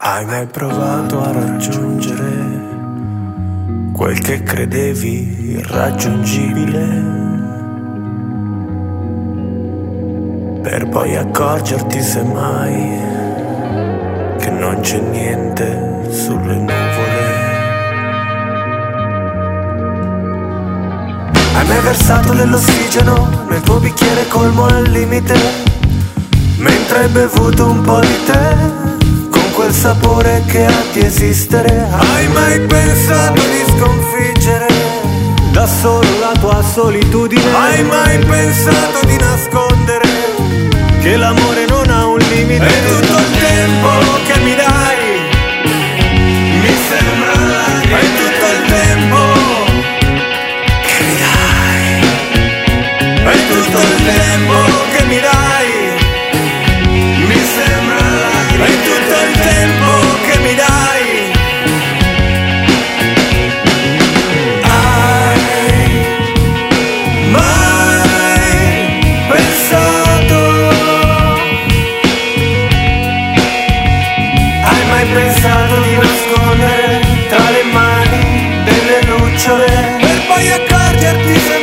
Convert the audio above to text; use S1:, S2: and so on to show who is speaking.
S1: Hai mai provato a raggiungere quel che credevi irraggiungibile? Per poi accorgerti semmai che non c'è niente sulle nuvole. Hai mai versato dell'ossigeno nel tuo bicchiere colmo al limite? Mentre hai bevuto un po' di tè? Quel sapore che ha di esistere Hai mai pensato di sconfiggere da solo la tua solitudine? Hai mai pensato di nascondere vincere per poi accorgerti